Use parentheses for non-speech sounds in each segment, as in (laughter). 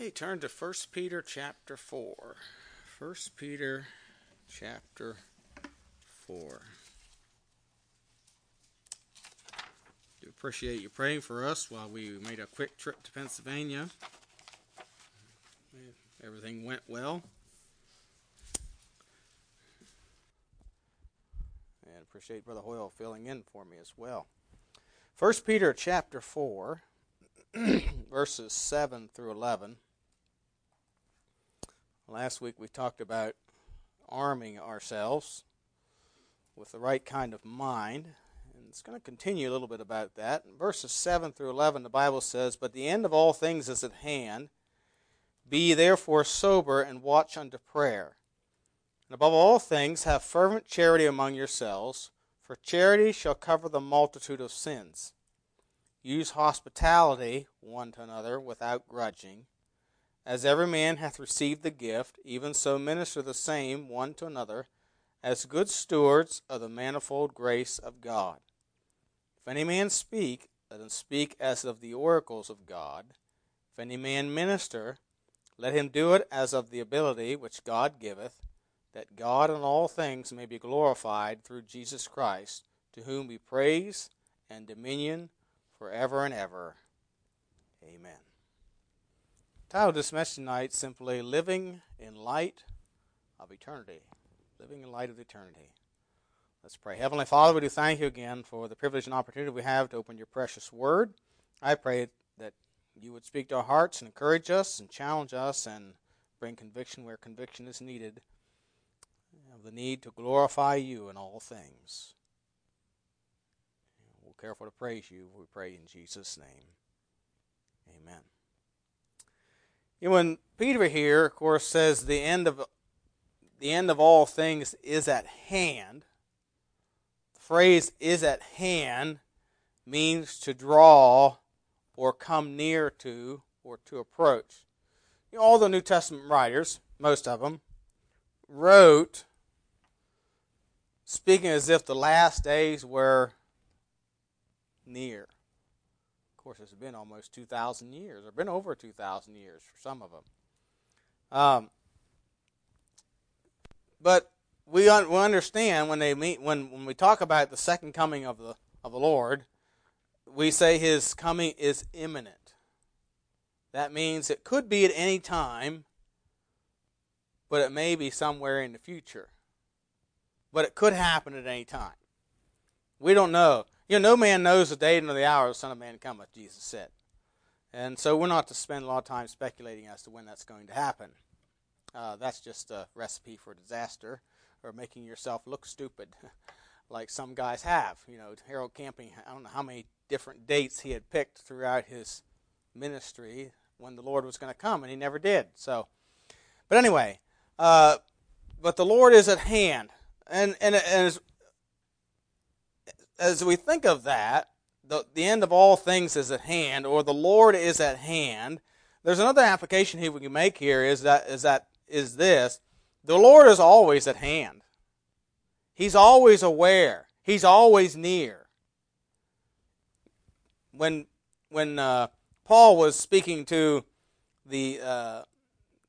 Okay, turn to 1 Peter chapter 4. 1 Peter chapter 4. Do appreciate you praying for us while we made a quick trip to Pennsylvania. Everything went well. And appreciate Brother Hoyle filling in for me as well. 1 Peter chapter 4, (clears throat) verses 7 through 11. Last week we talked about arming ourselves with the right kind of mind. And it's going to continue a little bit about that. In verses 7 through 11, the Bible says, But the end of all things is at hand. Be therefore sober and watch unto prayer. And above all things, have fervent charity among yourselves, for charity shall cover the multitude of sins. Use hospitality one to another without grudging. As every man hath received the gift, even so minister the same one to another, as good stewards of the manifold grace of God. If any man speak, let him speak as of the oracles of God. If any man minister, let him do it as of the ability which God giveth, that God in all things may be glorified through Jesus Christ, to whom be praise and dominion forever and ever. Amen title of this message tonight simply Living in Light of Eternity. Living in Light of Eternity. Let's pray. Heavenly Father, we do thank you again for the privilege and opportunity we have to open your precious word. I pray that you would speak to our hearts and encourage us and challenge us and bring conviction where conviction is needed of the need to glorify you in all things. We're careful to praise you. We pray in Jesus' name. Amen. When Peter here, of course, says the end of the end of all things is at hand, the phrase is at hand means to draw or come near to or to approach. You know, all the New Testament writers, most of them, wrote speaking as if the last days were near course, it's been almost 2,000 years, or been over 2,000 years for some of them. Um, but we, un- we understand when they meet when, when we talk about the second coming of the of the Lord, we say His coming is imminent. That means it could be at any time, but it may be somewhere in the future. But it could happen at any time. We don't know. You know, no man knows the day nor the hour the Son of Man cometh, Jesus said. And so we're not to spend a lot of time speculating as to when that's going to happen. Uh, that's just a recipe for disaster or making yourself look stupid, (laughs) like some guys have. You know, Harold Camping, I don't know how many different dates he had picked throughout his ministry when the Lord was going to come, and he never did. So, but anyway, uh, but the Lord is at hand, and and, and as as we think of that, the, the end of all things is at hand, or the Lord is at hand, there's another application here we can make here is that is that is this the Lord is always at hand. He's always aware. He's always near. When when uh, Paul was speaking to the uh,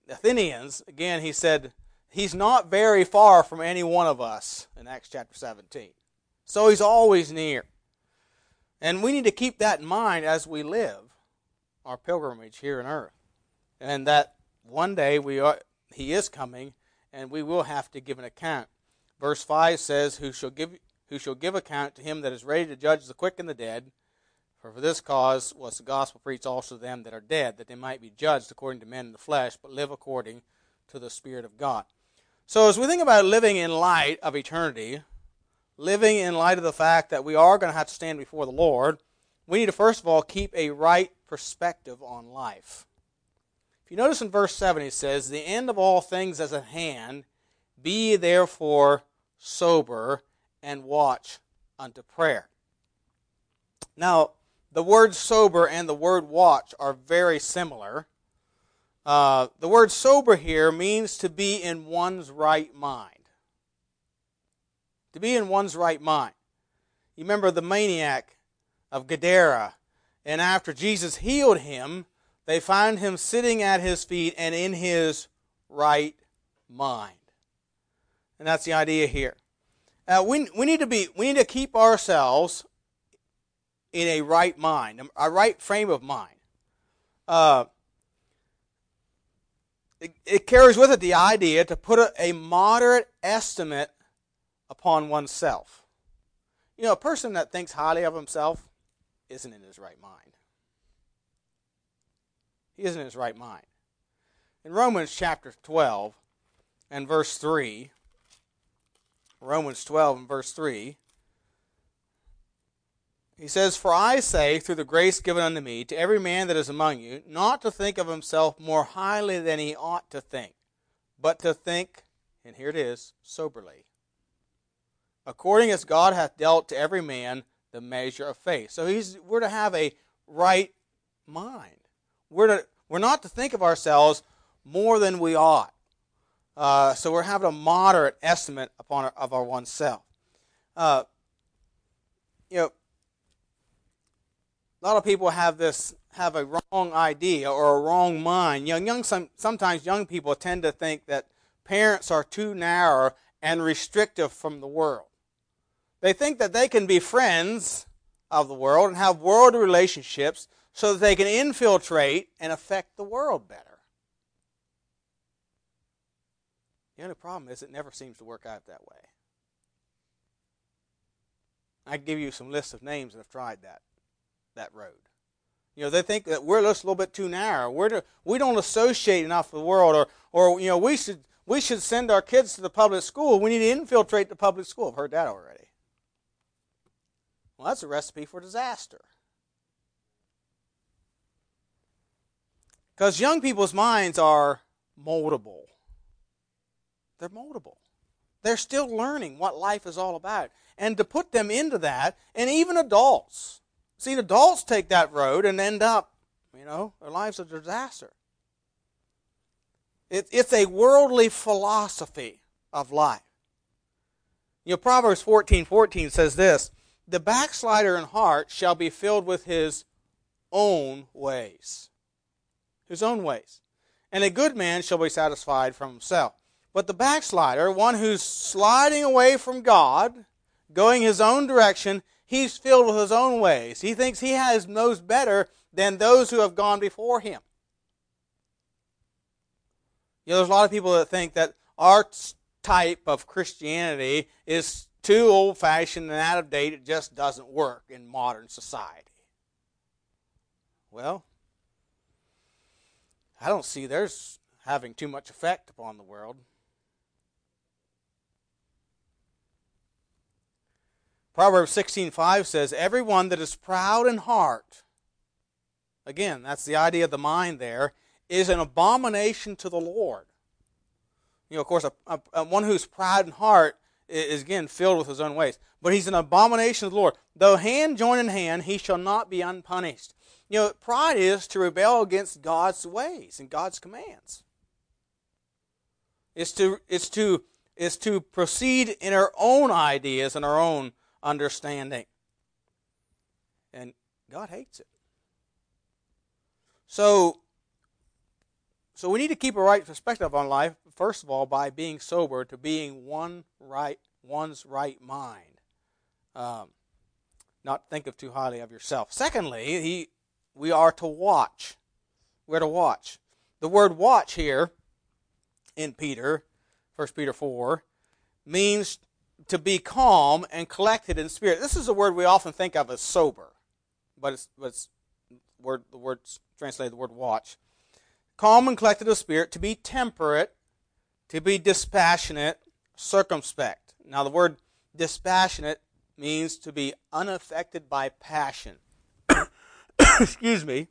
Athenians, again he said, He's not very far from any one of us in Acts chapter 17. So he's always near. And we need to keep that in mind as we live our pilgrimage here on earth. And that one day we are, he is coming and we will have to give an account. Verse 5 says, Who shall give who shall give account to him that is ready to judge the quick and the dead? For for this cause was the gospel preached also to them that are dead, that they might be judged according to men in the flesh, but live according to the Spirit of God. So as we think about living in light of eternity, living in light of the fact that we are going to have to stand before the Lord, we need to first of all keep a right perspective on life. If you notice in verse 7, it says, The end of all things is at hand, be therefore sober and watch unto prayer. Now, the word sober and the word watch are very similar. Uh, the word sober here means to be in one's right mind to be in one's right mind. You remember the maniac of Gadara, and after Jesus healed him, they find him sitting at his feet and in his right mind. And that's the idea here. Uh, we, we need to be we need to keep ourselves in a right mind, a right frame of mind. Uh, it, it, carries with it the idea to put a, a moderate estimate upon oneself. You know, a person that thinks highly of himself isn't in his right mind. He isn't in his right mind. In Romans chapter 12 and verse 3, Romans 12 and verse 3, he says, For I say, through the grace given unto me, to every man that is among you, not to think of himself more highly than he ought to think, but to think, and here it is, soberly, according as God hath dealt to every man the measure of faith. So he's, we're to have a right mind. We're, to, we're not to think of ourselves more than we ought. Uh, so we're having a moderate estimate upon our, of our oneself. Uh, you know, a lot of people have this have a wrong idea or a wrong mind. Young, young some, sometimes young people tend to think that parents are too narrow and restrictive from the world. They think that they can be friends of the world and have world relationships so that they can infiltrate and affect the world better. The only problem is it never seems to work out that way. I give you some lists of names that have tried that that road. You know, they think that we're just a little bit too narrow. We're to, we don't associate enough with the world, or or you know, we should we should send our kids to the public school. We need to infiltrate the public school. I've heard that already. Well, that's a recipe for disaster. Because young people's minds are moldable. They're moldable. They're still learning what life is all about. And to put them into that, and even adults, see, adults take that road and end up, you know, their lives a disaster. It, it's a worldly philosophy of life. You know, Proverbs 14 14 says this The backslider in heart shall be filled with his own ways. His own ways. And a good man shall be satisfied from himself. But the backslider, one who's sliding away from God, going his own direction, he's filled with his own ways. He thinks he has knows better than those who have gone before him. You know, there's a lot of people that think that our type of Christianity is too old fashioned and out of date. It just doesn't work in modern society. Well, I don't see theirs having too much effect upon the world. Proverbs 16:5 says, "Everyone that is proud in heart, again, that's the idea of the mind there, is an abomination to the Lord." You know, of course, a, a, a one who's proud in heart is again filled with his own ways. But he's an abomination to the Lord. Though hand join in hand, he shall not be unpunished. You know, pride is to rebel against God's ways and God's commands. It's to it's to is to proceed in our own ideas and our own understanding. And God hates it. So, so we need to keep a right perspective on life, first of all, by being sober to being one right, one's right mind. Um, not think of too highly of yourself. Secondly, he, we are to watch. We're to watch. The word watch here in Peter, 1 Peter 4, means to be calm and collected in spirit. This is a word we often think of as sober, but it's, but it's word, the word translated the word watch. Calm and collected of spirit, to be temperate, to be dispassionate, circumspect. Now, the word dispassionate means to be unaffected by passion. (coughs) Excuse me.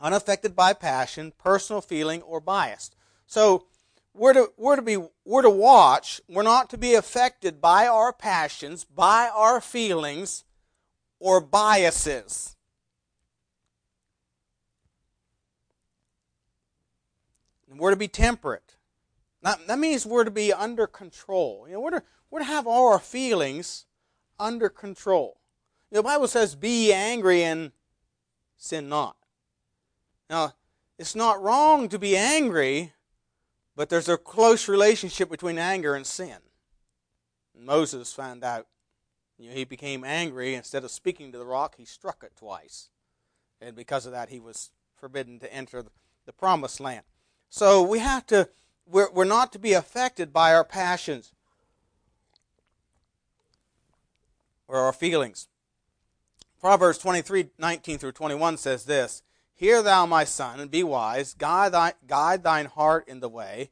Unaffected by passion, personal feeling, or bias. So, we're to, we're to be we're to watch we're not to be affected by our passions by our feelings or biases and we're to be temperate that, that means we're to be under control you know we're to, we're to have all our feelings under control you know, the bible says be angry and sin not Now, it's not wrong to be angry, but there's a close relationship between anger and sin. Moses found out. You know, he became angry. Instead of speaking to the rock, he struck it twice. And because of that, he was forbidden to enter the promised land. So we have to, we're, we're not to be affected by our passions or our feelings. Proverbs 23 19 through 21 says this Hear thou, my son, and be wise. Guide, thy, guide thine heart in the way.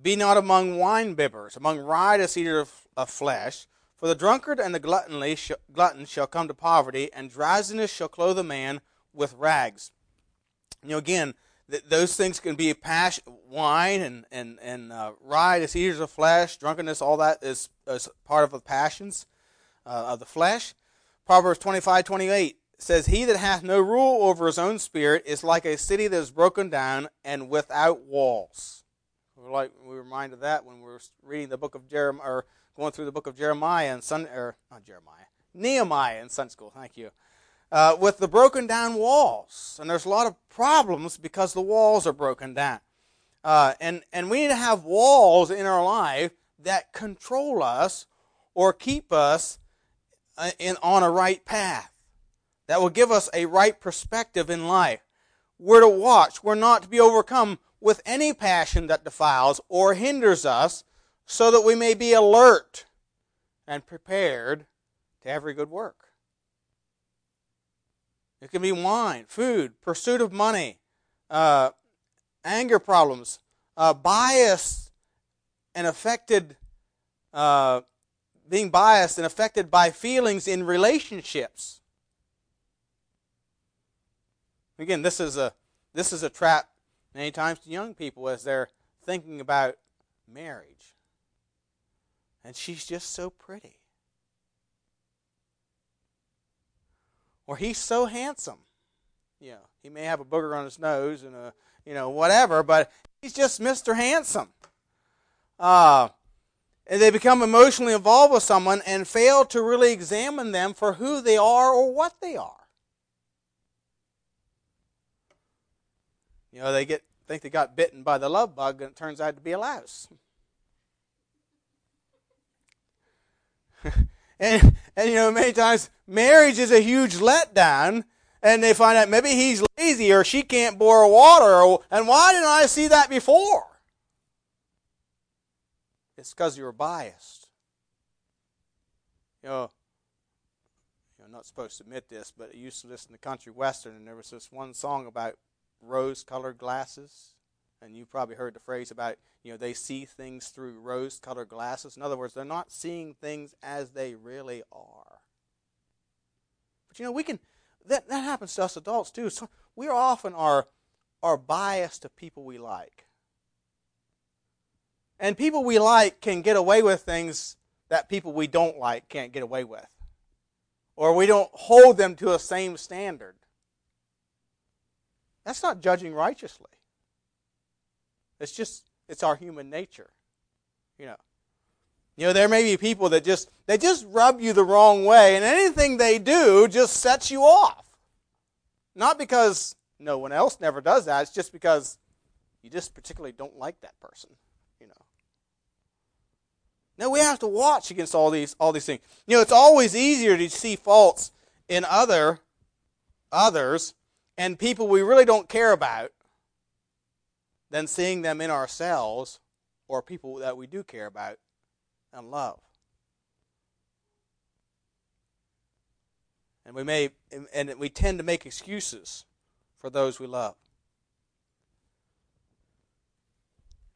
Be not among wine bibbers, among riotous eaters of, of flesh. For the drunkard and the gluttonly sh- glutton shall come to poverty, and drowsiness shall clothe a man with rags. You know, again, th- those things can be passion, wine and and and uh, eaters of flesh, drunkenness. All that is, is part of the passions uh, of the flesh. Proverbs 25, 28 says, He that hath no rule over his own spirit is like a city that is broken down and without walls. We're like we were reminded of that when we were reading the book of Jeremiah, or going through the book of Jeremiah and Sun, or not Jeremiah, Nehemiah in Sunday school. Thank you. Uh, with the broken down walls, and there's a lot of problems because the walls are broken down. Uh, and and we need to have walls in our life that control us or keep us uh, in, on a right path that will give us a right perspective in life. We're to watch. We're not to be overcome with any passion that defiles or hinders us, so that we may be alert and prepared to every good work. It can be wine, food, pursuit of money, uh, anger problems, uh, bias and affected uh, being biased and affected by feelings in relationships. Again, this is a this is a trap many times to young people as they're thinking about marriage. And she's just so pretty. Or he's so handsome. You know, he may have a booger on his nose and a you know whatever, but he's just Mr. Handsome. Uh, and they become emotionally involved with someone and fail to really examine them for who they are or what they are. You know, they get think they got bitten by the love bug and it turns out to be a louse. (laughs) and and you know, many times marriage is a huge letdown and they find out maybe he's lazy or she can't boil water or, and why didn't I see that before? It's because you were biased. You know, I'm not supposed to admit this, but I used to listen to country western, and there was this one song about rose-colored glasses, and you've probably heard the phrase about you know they see things through rose-colored glasses. In other words, they're not seeing things as they really are. But you know, we can that that happens to us adults too. So we often are are biased to people we like. And people we like can get away with things that people we don't like can't get away with. Or we don't hold them to a same standard. That's not judging righteously. It's just it's our human nature. You know. You know, there may be people that just they just rub you the wrong way and anything they do just sets you off. Not because no one else never does that, it's just because you just particularly don't like that person. You know. No, we have to watch against all these all these things. You know, it's always easier to see faults in other others and people we really don't care about than seeing them in ourselves or people that we do care about and love. And we may and we tend to make excuses for those we love.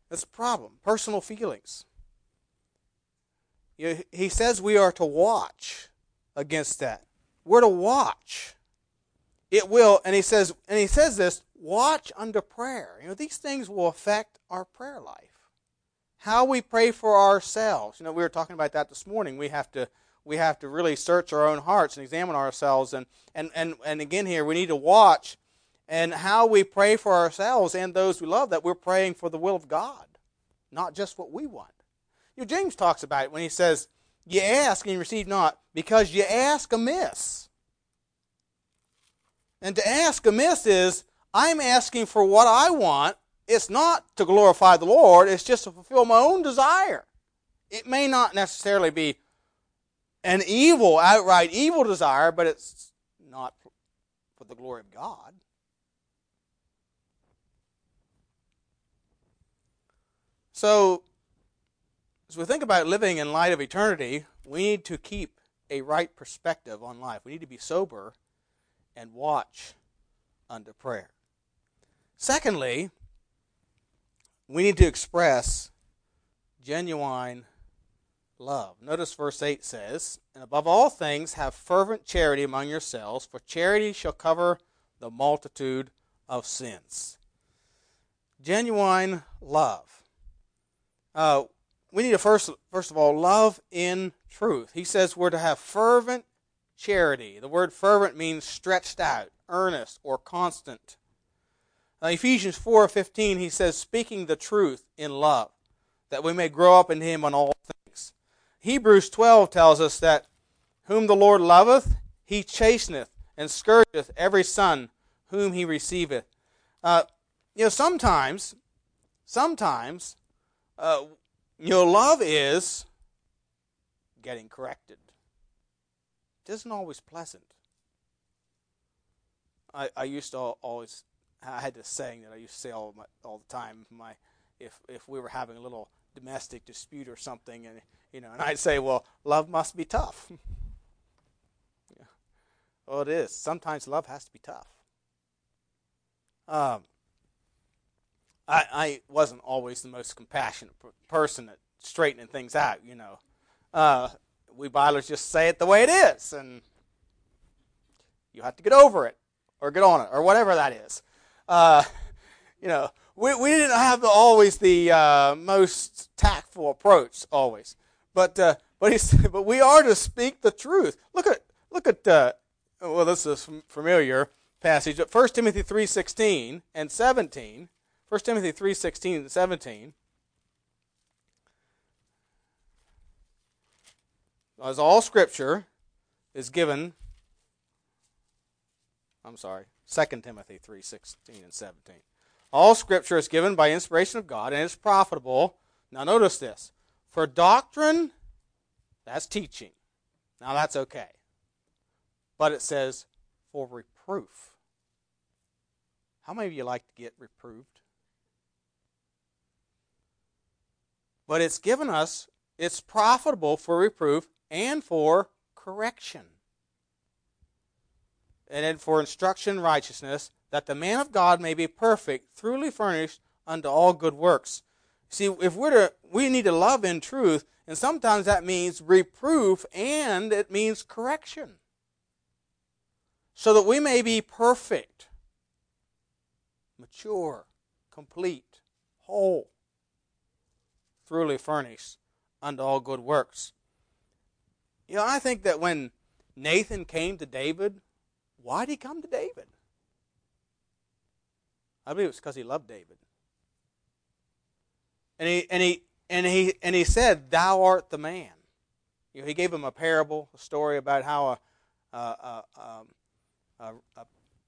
That's a problem. Personal feelings. You know, he says we are to watch against that. We're to watch. It will, and he says, and he says this: watch under prayer. You know, these things will affect our prayer life. How we pray for ourselves. You know, we were talking about that this morning. We have to we have to really search our own hearts and examine ourselves and and and, and again here we need to watch and how we pray for ourselves and those we love that we're praying for the will of God, not just what we want. You know, James talks about it when he says, You ask and you receive not, because you ask amiss. And to ask amiss is, I'm asking for what I want. It's not to glorify the Lord, it's just to fulfill my own desire. It may not necessarily be an evil, outright evil desire, but it's not for the glory of God. So, as we think about living in light of eternity, we need to keep a right perspective on life. We need to be sober and watch under prayer. Secondly, we need to express genuine love. Notice verse 8 says, And above all things, have fervent charity among yourselves, for charity shall cover the multitude of sins. Genuine love. Uh, we need to first, first of all, love in truth. He says we're to have fervent charity. The word fervent means stretched out, earnest, or constant. Uh, Ephesians 4:15 he says speaking the truth in love that we may grow up in him on all things. Hebrews 12 tells us that whom the Lord loveth he chasteneth and scourgeth every son whom he receiveth. Uh, you know sometimes sometimes uh, you know love is getting corrected. It isn't always pleasant. I, I used to always I had this saying that I used to say all my, all the time. My if if we were having a little domestic dispute or something, and you know, and I'd say, well, love must be tough. (laughs) yeah. Well, it is. Sometimes love has to be tough. Um, I I wasn't always the most compassionate person at straightening things out. You know, uh, we Bylers just say it the way it is, and you have to get over it or get on it or whatever that is uh, you know, we, we didn't have the, always the uh, most tactful approach always, but uh, but he (laughs) but we are to speak the truth. Look at look at uh, well, this is familiar passage, but 1 Timothy three sixteen and seventeen. 1 Timothy three sixteen and seventeen. As all Scripture is given, I'm sorry, 2 Timothy 3 16 and 17. All scripture is given by inspiration of God and is profitable. Now, notice this for doctrine, that's teaching. Now, that's okay. But it says for reproof. How many of you like to get reproved? But it's given us, it's profitable for reproof and for correction and for instruction in righteousness, that the man of God may be perfect, truly furnished unto all good works. See, if we're to, we need to love in truth, and sometimes that means reproof and it means correction. So that we may be perfect, mature, complete, whole, truly furnished unto all good works. You know, I think that when Nathan came to David why did he come to David? I believe it was because he loved David. And he and he and he and he said, "Thou art the man." You know, he gave him a parable, a story about how a, a, um, a, a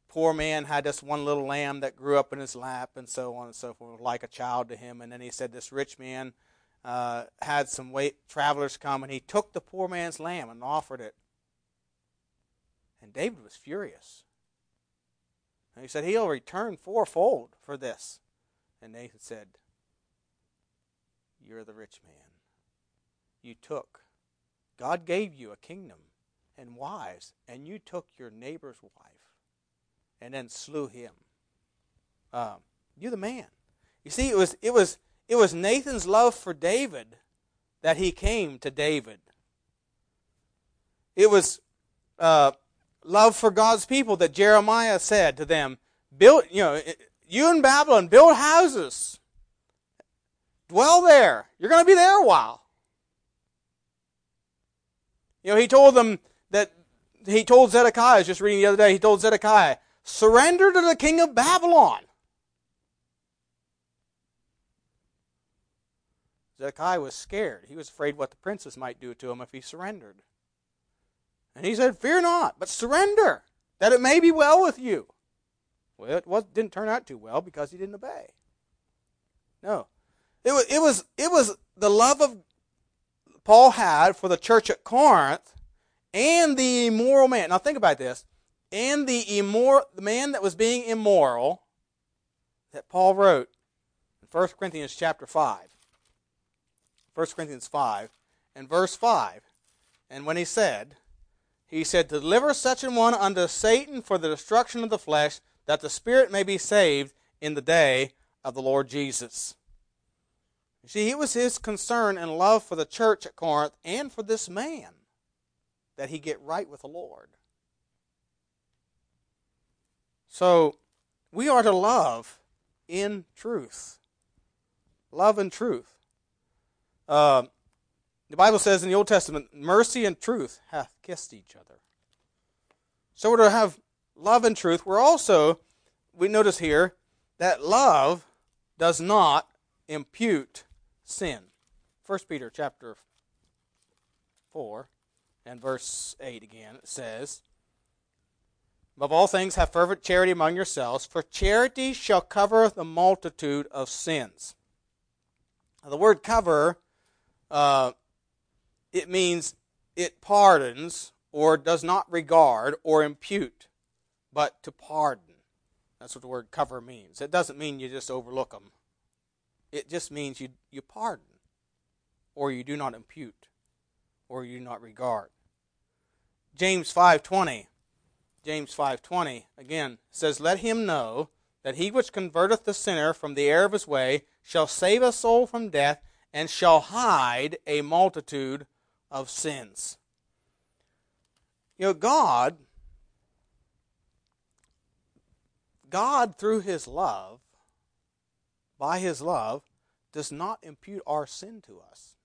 poor man had this one little lamb that grew up in his lap, and so on and so forth, like a child to him. And then he said, this rich man uh, had some wait, travelers come, and he took the poor man's lamb and offered it and David was furious. And he said, He'll return fourfold for this. And Nathan said, You're the rich man. You took, God gave you a kingdom and wives, and you took your neighbor's wife and then slew him. Um, you're the man. You see, it was, it, was, it was Nathan's love for David that he came to David. It was uh, love for God's people that Jeremiah said to them, build, you know, you in Babylon, build houses. Dwell there. You're going to be there a while. You know, he told them that, he told Zedekiah, I was just reading the other day, he told Zedekiah, surrender to the king of Babylon. Zedekiah was scared. He was afraid what the princes might do to him if he surrendered. And he said, Fear not, but surrender, that it may be well with you. Well, it was, didn't turn out too well because he didn't obey. No. It was, it was, it was the love of Paul had for the church at Corinth and the immoral man. Now think about this. And the immoral, the man that was being immoral that Paul wrote in 1 Corinthians chapter 5. 1 Corinthians 5 and verse 5. And when he said, he said, Deliver such an one unto Satan for the destruction of the flesh, that the spirit may be saved in the day of the Lord Jesus. See, it was his concern and love for the church at Corinth and for this man that he get right with the Lord. So, we are to love in truth. Love and truth. Uh, the Bible says in the Old Testament, mercy and truth hath kissed each other. So we're to have love and truth. We're also, we notice here, that love does not impute sin. 1 Peter chapter 4 and verse 8 again, it says, Above all things, have fervent charity among yourselves, for charity shall cover the multitude of sins. Now, the word cover uh, it means it pardons or does not regard or impute, but to pardon. That's what the word cover means. It doesn't mean you just overlook them. It just means you, you pardon, or you do not impute, or you do not regard. James 5.20, James 5.20, again, says, Let him know that he which converteth the sinner from the error of his way shall save a soul from death and shall hide a multitude of sins. You know, God, God through his love, by his love, does not impute our sin to us.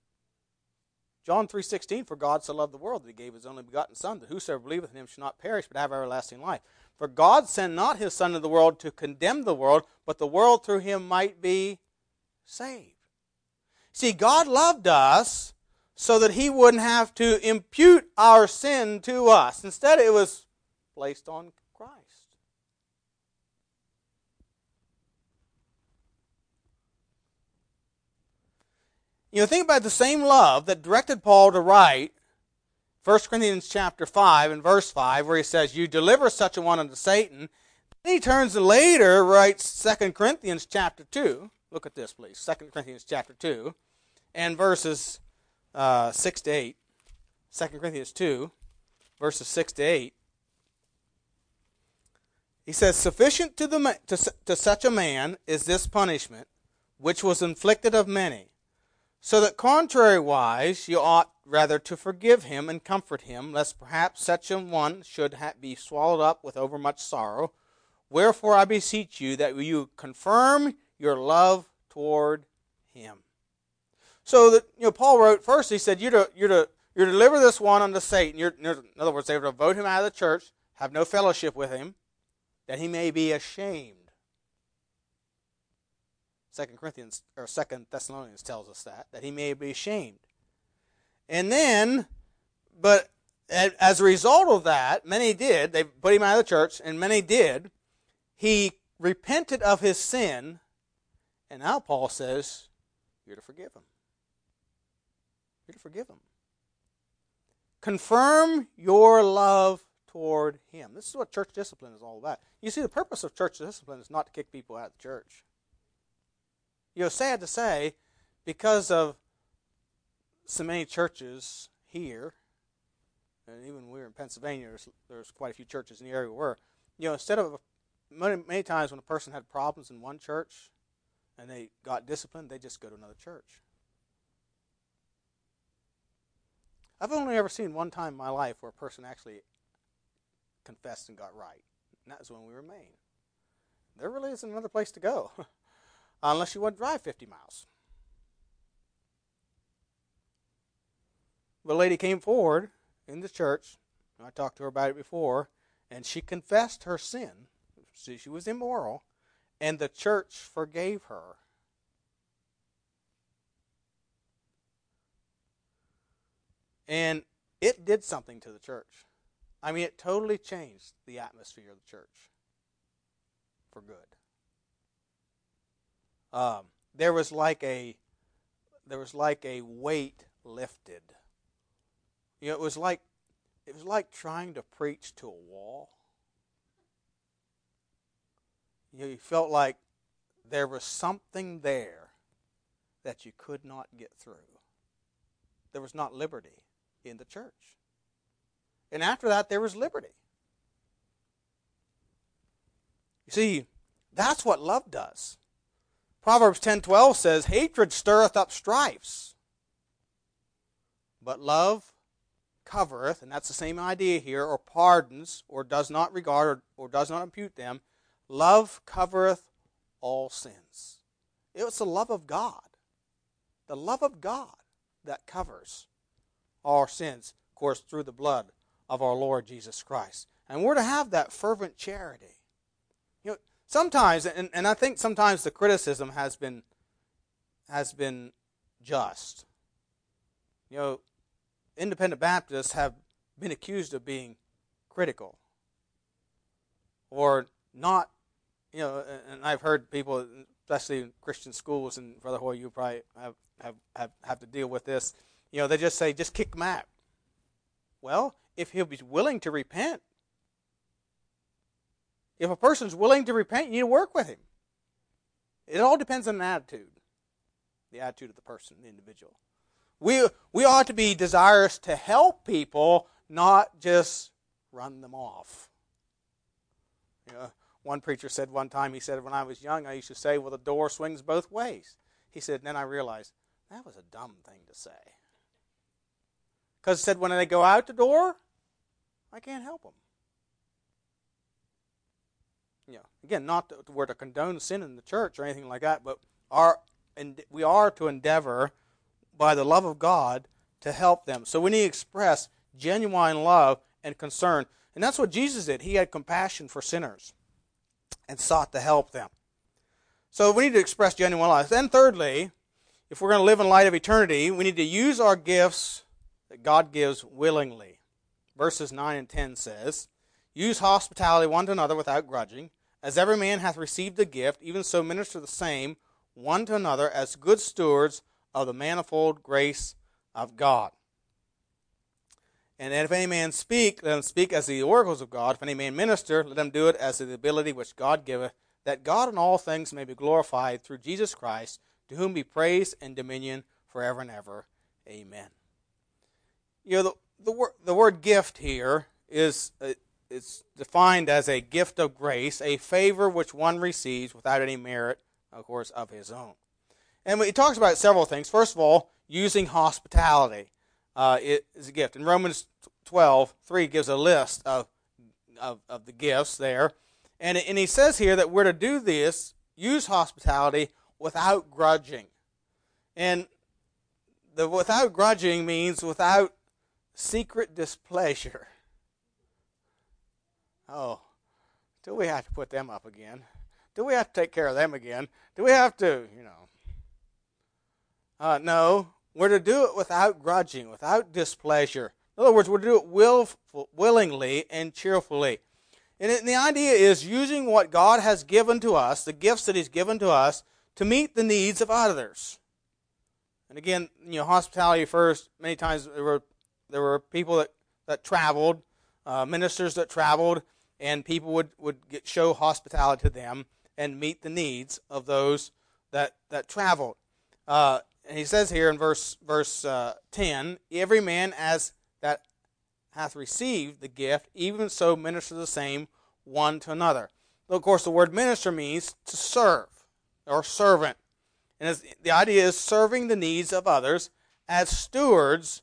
John 3:16 for God so loved the world that he gave his only begotten son that whosoever believeth in him shall not perish but have everlasting life. For God sent not his son into the world to condemn the world, but the world through him might be saved. See, God loved us so that He wouldn't have to impute our sin to us. Instead, it was placed on Christ. You know, think about the same love that directed Paul to write 1 Corinthians chapter 5 and verse 5, where he says, You deliver such a one unto Satan. Then he turns later writes 2 Corinthians chapter 2. Look at this, please. 2 Corinthians chapter 2 and verses uh, 6 to 8. 2 Corinthians 2, verses 6 to 8. He says, Sufficient to, the, to, to such a man is this punishment, which was inflicted of many, so that contrariwise you ought rather to forgive him and comfort him, lest perhaps such a one should ha- be swallowed up with overmuch sorrow. Wherefore I beseech you that you confirm your love toward him. So that you know, Paul wrote first. He said, "You're to you're to you're to deliver this one unto Satan. You're, in other words, they were to vote him out of the church, have no fellowship with him, that he may be ashamed." Second Corinthians or Second Thessalonians tells us that that he may be ashamed. And then, but as a result of that, many did. They put him out of the church, and many did. He repented of his sin, and now Paul says, "You're to forgive him." You're to forgive them. Confirm your love toward Him. This is what church discipline is all about. You see, the purpose of church discipline is not to kick people out of church. You know, sad to say, because of so many churches here, and even we are in Pennsylvania, there's, there's quite a few churches in the area where, you know, instead of many, many times when a person had problems in one church and they got disciplined, they just go to another church. I've only ever seen one time in my life where a person actually confessed and got right, and that was when we were in Maine. There really isn't another place to go (laughs) unless you want to drive 50 miles. The lady came forward in the church. I talked to her about it before, and she confessed her sin. See, she was immoral, and the church forgave her. And it did something to the church. I mean, it totally changed the atmosphere of the church for good. Um, there was like a there was like a weight lifted. You know, it was like it was like trying to preach to a wall. You, felt like there was something there that you could not get through. There was not liberty in the church. And after that, there was liberty. You see, that's what love does. Proverbs 10:12 says, "Hatred stirreth up strifes, but love covereth, and that's the same idea here, or pardons, or does not regard, or, or does not impute them. Love covereth all sins. It was the love of God, the love of God that covers our sins, of course, through the blood of our Lord Jesus Christ. And we're to have that fervent charity. You know, sometimes, and, and I think sometimes the criticism has been has been just. You know, independent Baptists have been accused of being critical or not, you know, and I've heard people, especially in Christian schools, and Brother Hoy, you probably have, have, have, have to deal with this. You know, they just say, just kick him out. Well, if he'll be willing to repent, if a person's willing to repent, you need to work with him. It all depends on the attitude, the attitude of the person, the individual. We, we ought to be desirous to help people, not just run them off. You know, one preacher said one time, he said, when I was young, I used to say, well, the door swings both ways. He said, then I realized that was a dumb thing to say. Because he said, when they go out the door, I can't help them. Yeah, again, not to where to condone sin in the church or anything like that, but our and we are to endeavor by the love of God to help them. So we need to express genuine love and concern. And that's what Jesus did. He had compassion for sinners and sought to help them. So we need to express genuine love. Then, thirdly, if we're going to live in light of eternity, we need to use our gifts that God gives willingly. Verses 9 and 10 says, Use hospitality one to another without grudging. As every man hath received a gift, even so minister the same one to another as good stewards of the manifold grace of God. And if any man speak, let him speak as the oracles of God. If any man minister, let him do it as the ability which God giveth, that God in all things may be glorified through Jesus Christ, to whom be praise and dominion forever and ever. Amen. You know, the, the, word, the word gift here is uh, it's defined as a gift of grace, a favor which one receives without any merit, of course, of his own. And he talks about several things. First of all, using hospitality uh, is a gift. In Romans 12, 3 gives a list of, of, of the gifts there. And, and he says here that we're to do this, use hospitality without grudging. And the without grudging means without secret displeasure. Oh, do we have to put them up again? Do we have to take care of them again? Do we have to, you know? Uh, no, we're to do it without grudging, without displeasure. In other words, we're to do it will, willingly and cheerfully. And the idea is using what God has given to us, the gifts that He's given to us, to meet the needs of others. And again, you know, hospitality first. Many times there were there were people that that traveled, uh, ministers that traveled, and people would would get, show hospitality to them and meet the needs of those that that traveled. Uh, he says here in verse verse uh, 10 every man as that hath received the gift even so minister the same one to another. Of course the word minister means to serve or servant. And the idea is serving the needs of others as stewards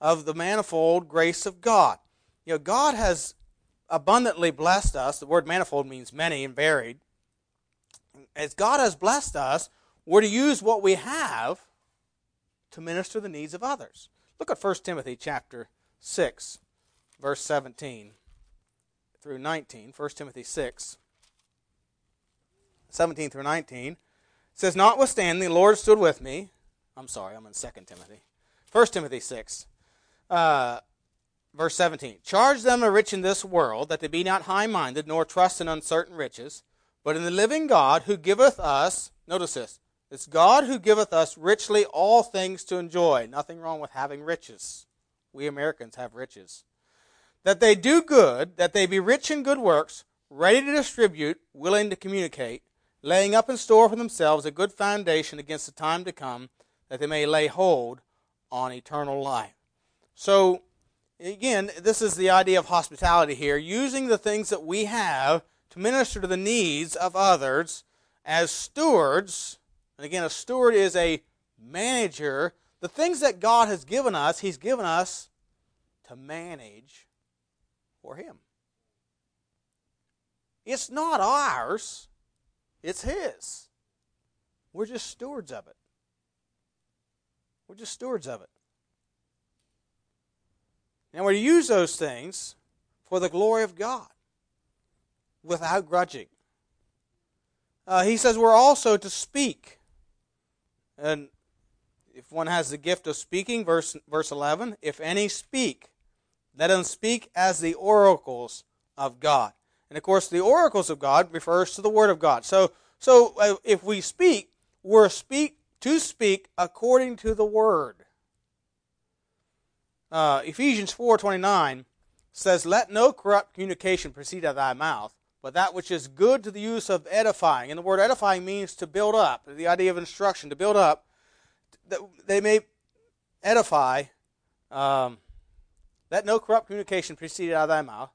of the manifold grace of god. You know god has abundantly blessed us. The word manifold means many and varied. As god has blessed us we're to use what we have to minister the needs of others. Look at 1 Timothy chapter 6, verse 17 through 19. 1 Timothy 6, 17 through 19. It says, Notwithstanding, the Lord stood with me. I'm sorry, I'm in 2 Timothy. 1 Timothy 6, uh, verse 17. Charge them that are rich in this world, that they be not high minded, nor trust in uncertain riches but in the living God who giveth us, notice this, it's God who giveth us richly all things to enjoy. Nothing wrong with having riches. We Americans have riches. That they do good, that they be rich in good works, ready to distribute, willing to communicate, laying up in store for themselves a good foundation against the time to come, that they may lay hold on eternal life. So, again, this is the idea of hospitality here, using the things that we have to minister to the needs of others as stewards. And again, a steward is a manager. The things that God has given us, He's given us to manage for Him. It's not ours, it's His. We're just stewards of it. We're just stewards of it. And we're to use those things for the glory of God without grudging. Uh, he says we're also to speak. And if one has the gift of speaking, verse, verse 11, if any speak, let them speak as the oracles of God. And of course, the oracles of God refers to the Word of God. So, so uh, if we speak, we're speak to speak according to the Word. Uh, Ephesians 4.29 says, Let no corrupt communication proceed out of thy mouth, but that which is good to the use of edifying. And the word edifying means to build up, the idea of instruction, to build up, that they may edify. Um, let no corrupt communication proceed out of thy mouth.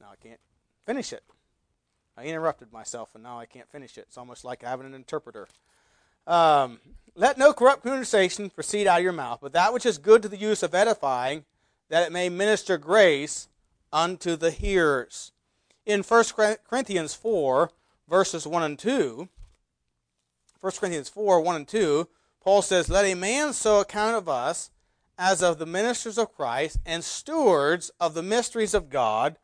Now I can't finish it. I interrupted myself, and now I can't finish it. It's almost like having an interpreter. Um, let no corrupt conversation proceed out of your mouth, but that which is good to the use of edifying, that it may minister grace unto the hearers. In 1 Corinthians 4, verses 1 and 2, 1 Corinthians 4, 1 and 2, Paul says, Let a man so account of us as of the ministers of Christ and stewards of the mysteries of God.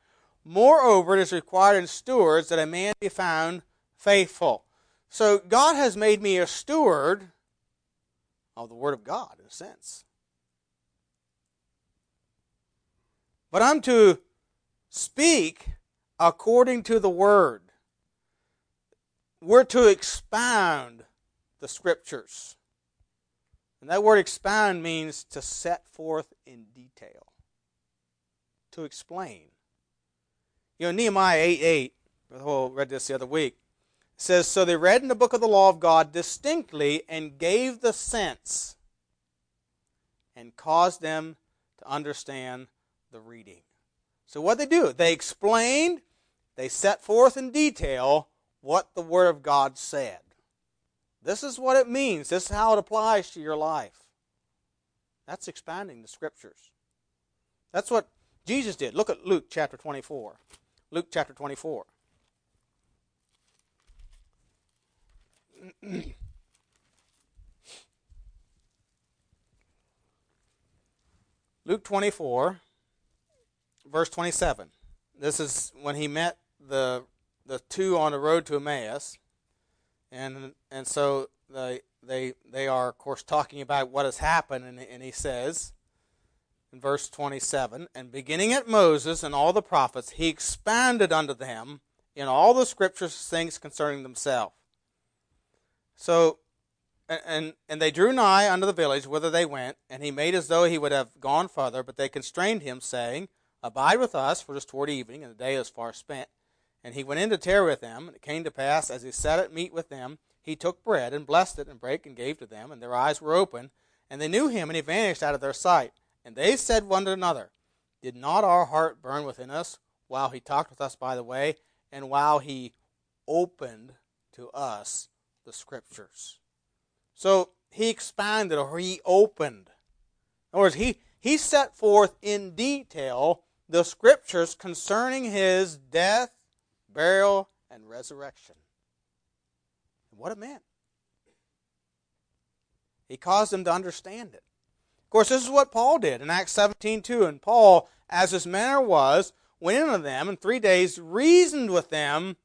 Moreover, it is required in stewards that a man be found faithful. So God has made me a steward of the Word of God, in a sense. But I'm to speak according to the Word. We're to expound the Scriptures. And that word expound means to set forth in detail, to explain. You know, Nehemiah 8 8, I read this the other week says, So they read in the book of the law of God distinctly and gave the sense and caused them to understand the reading. So what they do, they explained, they set forth in detail what the Word of God said. This is what it means. This is how it applies to your life. That's expanding the Scriptures. That's what Jesus did. Look at Luke chapter 24. Luke chapter 24. (clears throat) Luke 24, verse 27. This is when he met the the two on the road to Emmaus, and and so they they they are of course talking about what has happened, and, and he says in verse 27, and beginning at Moses and all the prophets, he expounded unto them in all the scriptures things concerning themselves. So, and, and they drew nigh unto the village whither they went, and he made as though he would have gone farther, but they constrained him, saying, Abide with us, for it is toward evening, and the day is far spent. And he went in to tarry with them, and it came to pass, as he sat at meat with them, he took bread, and blessed it, and brake, and gave to them, and their eyes were open, and they knew him, and he vanished out of their sight. And they said one to another, Did not our heart burn within us while he talked with us by the way, and while he opened to us the scriptures. So he expanded or he opened. In other words, he, he set forth in detail the scriptures concerning his death, burial, and resurrection. What it meant. He caused them to understand it. Of course, this is what Paul did in Acts 17 2. And Paul, as his manner was, went into them and three days reasoned with them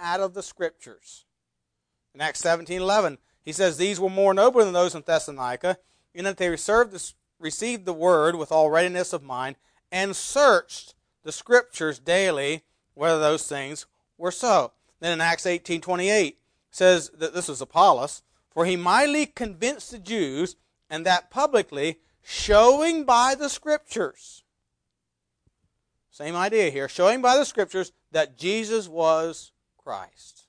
out of the scriptures. In Acts 17 11, he says, These were more noble than those in Thessalonica, in that they received the word with all readiness of mind, and searched the scriptures daily whether those things were so. Then in Acts 18:28 says that this was Apollos, for he mightily convinced the Jews and that publicly showing by the scriptures. Same idea here, showing by the scriptures that Jesus was Christ.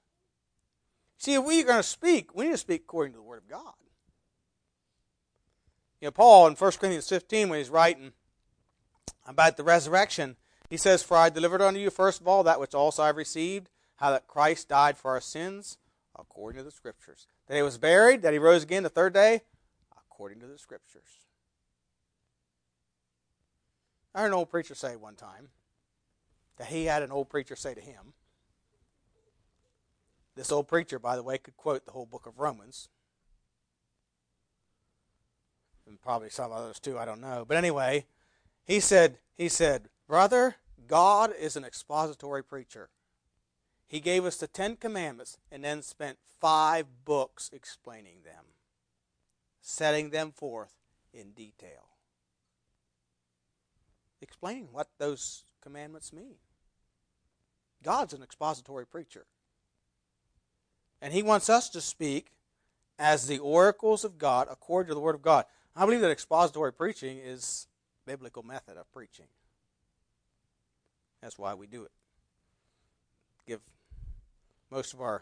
See, if we're going to speak, we need to speak according to the Word of God. You know, Paul in 1 Corinthians 15, when he's writing about the resurrection, he says, For I delivered unto you first of all that which also I've received, how that Christ died for our sins, according to the Scriptures. That he was buried, that he rose again the third day, according to the Scriptures. I heard an old preacher say one time that he had an old preacher say to him. This old preacher, by the way, could quote the whole book of Romans. And probably some others too, I don't know. But anyway, he said, he said, Brother, God is an expository preacher. He gave us the Ten Commandments and then spent five books explaining them, setting them forth in detail, explaining what those commandments mean. God's an expository preacher. And He wants us to speak as the oracles of God according to the Word of God. I believe that expository preaching is biblical method of preaching. That's why we do it. Give most of our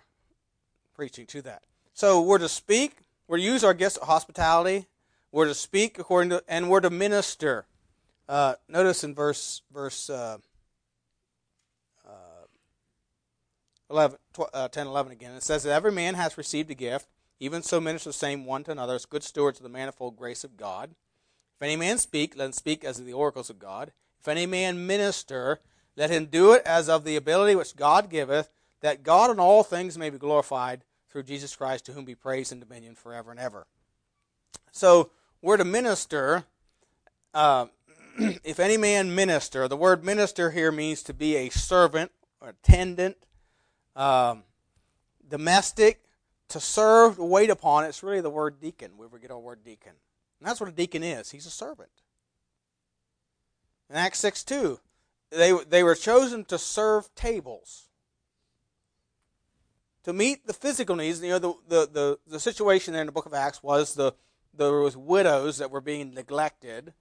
preaching to that. So we're to speak, we're to use our gifts of hospitality, we're to speak according to, and we're to minister. Uh, notice in verse verse uh, uh, 11, tw- uh, 10, 11 again, it says that every man has received a gift, even so minister the same one to another as good stewards of the manifold grace of God. If any man speak, let him speak as of the oracles of God. If any man minister, let him do it as of the ability which God giveth, that God in all things may be glorified through Jesus Christ, to whom be praise and dominion forever and ever. So we're to minister. Uh, (clears throat) if any man minister, the word minister here means to be a servant, or attendant, um, domestic, to serve, to wait upon. It's really the word deacon, where we get our word deacon. And that's what a deacon is. He's a servant. In Acts 6 2, they, they were chosen to serve tables. To meet the physical needs, you know, the, the, the, the situation there in the book of Acts was the there was widows that were being neglected,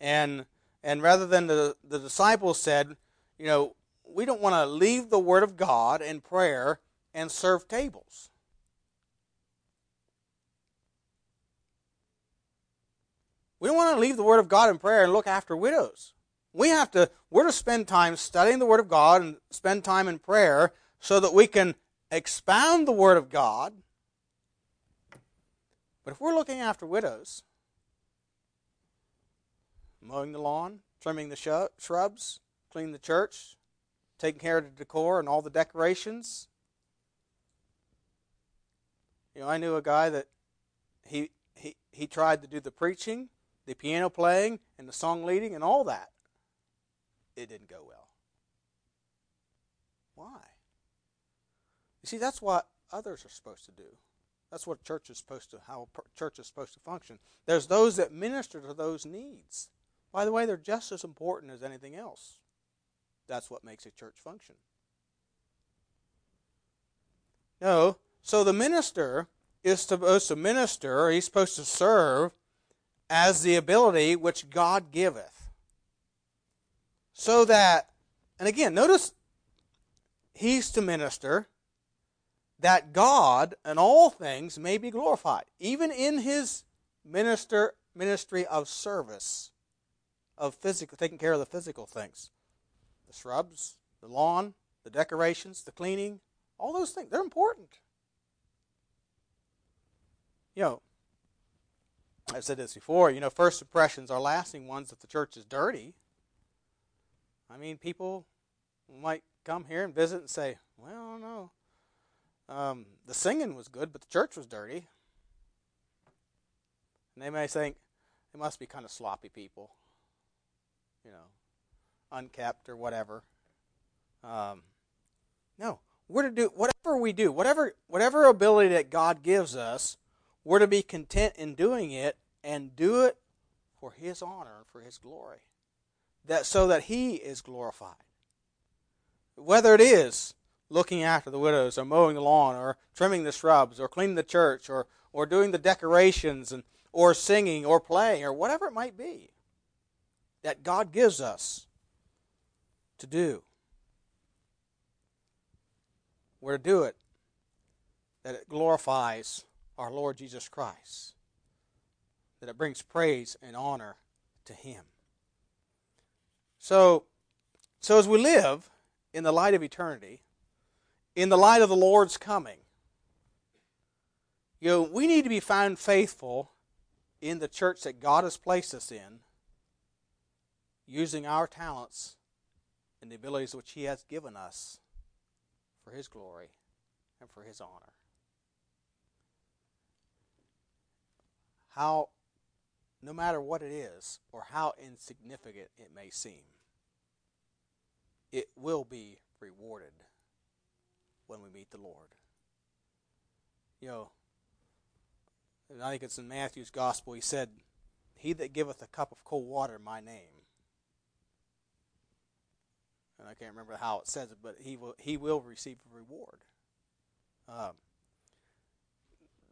and and rather than the, the disciples said, you know, we don't want to leave the word of God in prayer and serve tables. We want to leave the Word of God in prayer and look after widows. We have to, we're to spend time studying the Word of God and spend time in prayer so that we can expound the Word of God. But if we're looking after widows, mowing the lawn, trimming the shrubs, cleaning the church, taking care of the decor and all the decorations. You know, I knew a guy that he he he tried to do the preaching the piano playing and the song leading and all that, it didn't go well. Why? You see, that's what others are supposed to do. That's what church is supposed to how church is supposed to function. There's those that minister to those needs. By the way, they're just as important as anything else. That's what makes a church function. No, so the minister is supposed to minister, he's supposed to serve as the ability which God giveth. So that, and again, notice he's to minister that God and all things may be glorified, even in his minister ministry of service, of physical taking care of the physical things. The shrubs, the lawn, the decorations, the cleaning, all those things, they're important. You know, I've said this before, you know, first impressions are lasting ones if the church is dirty. I mean, people might come here and visit and say, well, I no, um, the singing was good, but the church was dirty. And they may think, they must be kind of sloppy people, you know, unkept or whatever. Um, no, we're to do whatever we do, whatever whatever ability that God gives us we're to be content in doing it and do it for His honor for His glory. that so that he is glorified. Whether it is looking after the widows or mowing the lawn or trimming the shrubs or cleaning the church or, or doing the decorations and or singing or playing or whatever it might be that God gives us to do. We're to do it that it glorifies our Lord Jesus Christ, that it brings praise and honor to Him. So, so as we live in the light of eternity, in the light of the Lord's coming, you know, we need to be found faithful in the church that God has placed us in, using our talents and the abilities which He has given us for His glory and for His honor. How, no matter what it is or how insignificant it may seem, it will be rewarded when we meet the Lord. You know, I think it's in Matthew's gospel, he said, He that giveth a cup of cold water in my name. And I can't remember how it says it, but he will he will receive a reward. Um,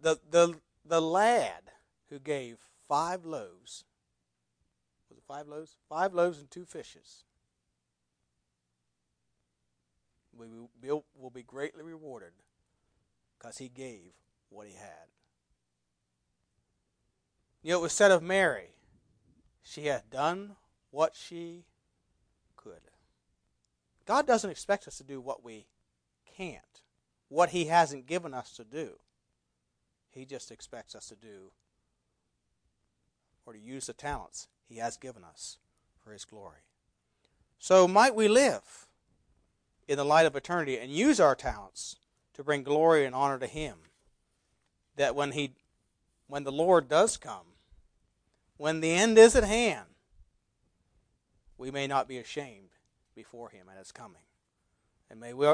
the the the lad who gave five loaves was it five loaves? Five loaves and two fishes. We will, be greatly rewarded because he gave what he had. You know, it was said of Mary, she hath done what she could. God doesn't expect us to do what we can't, what He hasn't given us to do. He just expects us to do or to use the talents He has given us for His glory. So, might we live in the light of eternity and use our talents to bring glory and honor to Him? That when He when the Lord does come, when the end is at hand, we may not be ashamed before him at his coming. And may we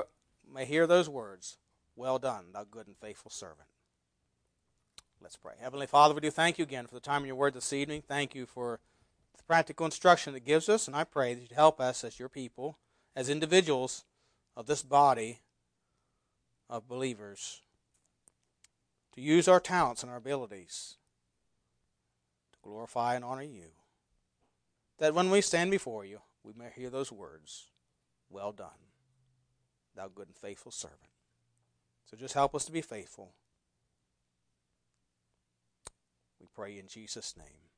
may hear those words, Well done, thou good and faithful servant. Let's pray. Heavenly Father, we do thank you again for the time in your word this evening. Thank you for the practical instruction that gives us, and I pray that you'd help us as your people, as individuals of this body of believers, to use our talents and our abilities to glorify and honor you. That when we stand before you, we may hear those words, Well done, thou good and faithful servant. So just help us to be faithful. We pray in Jesus' name.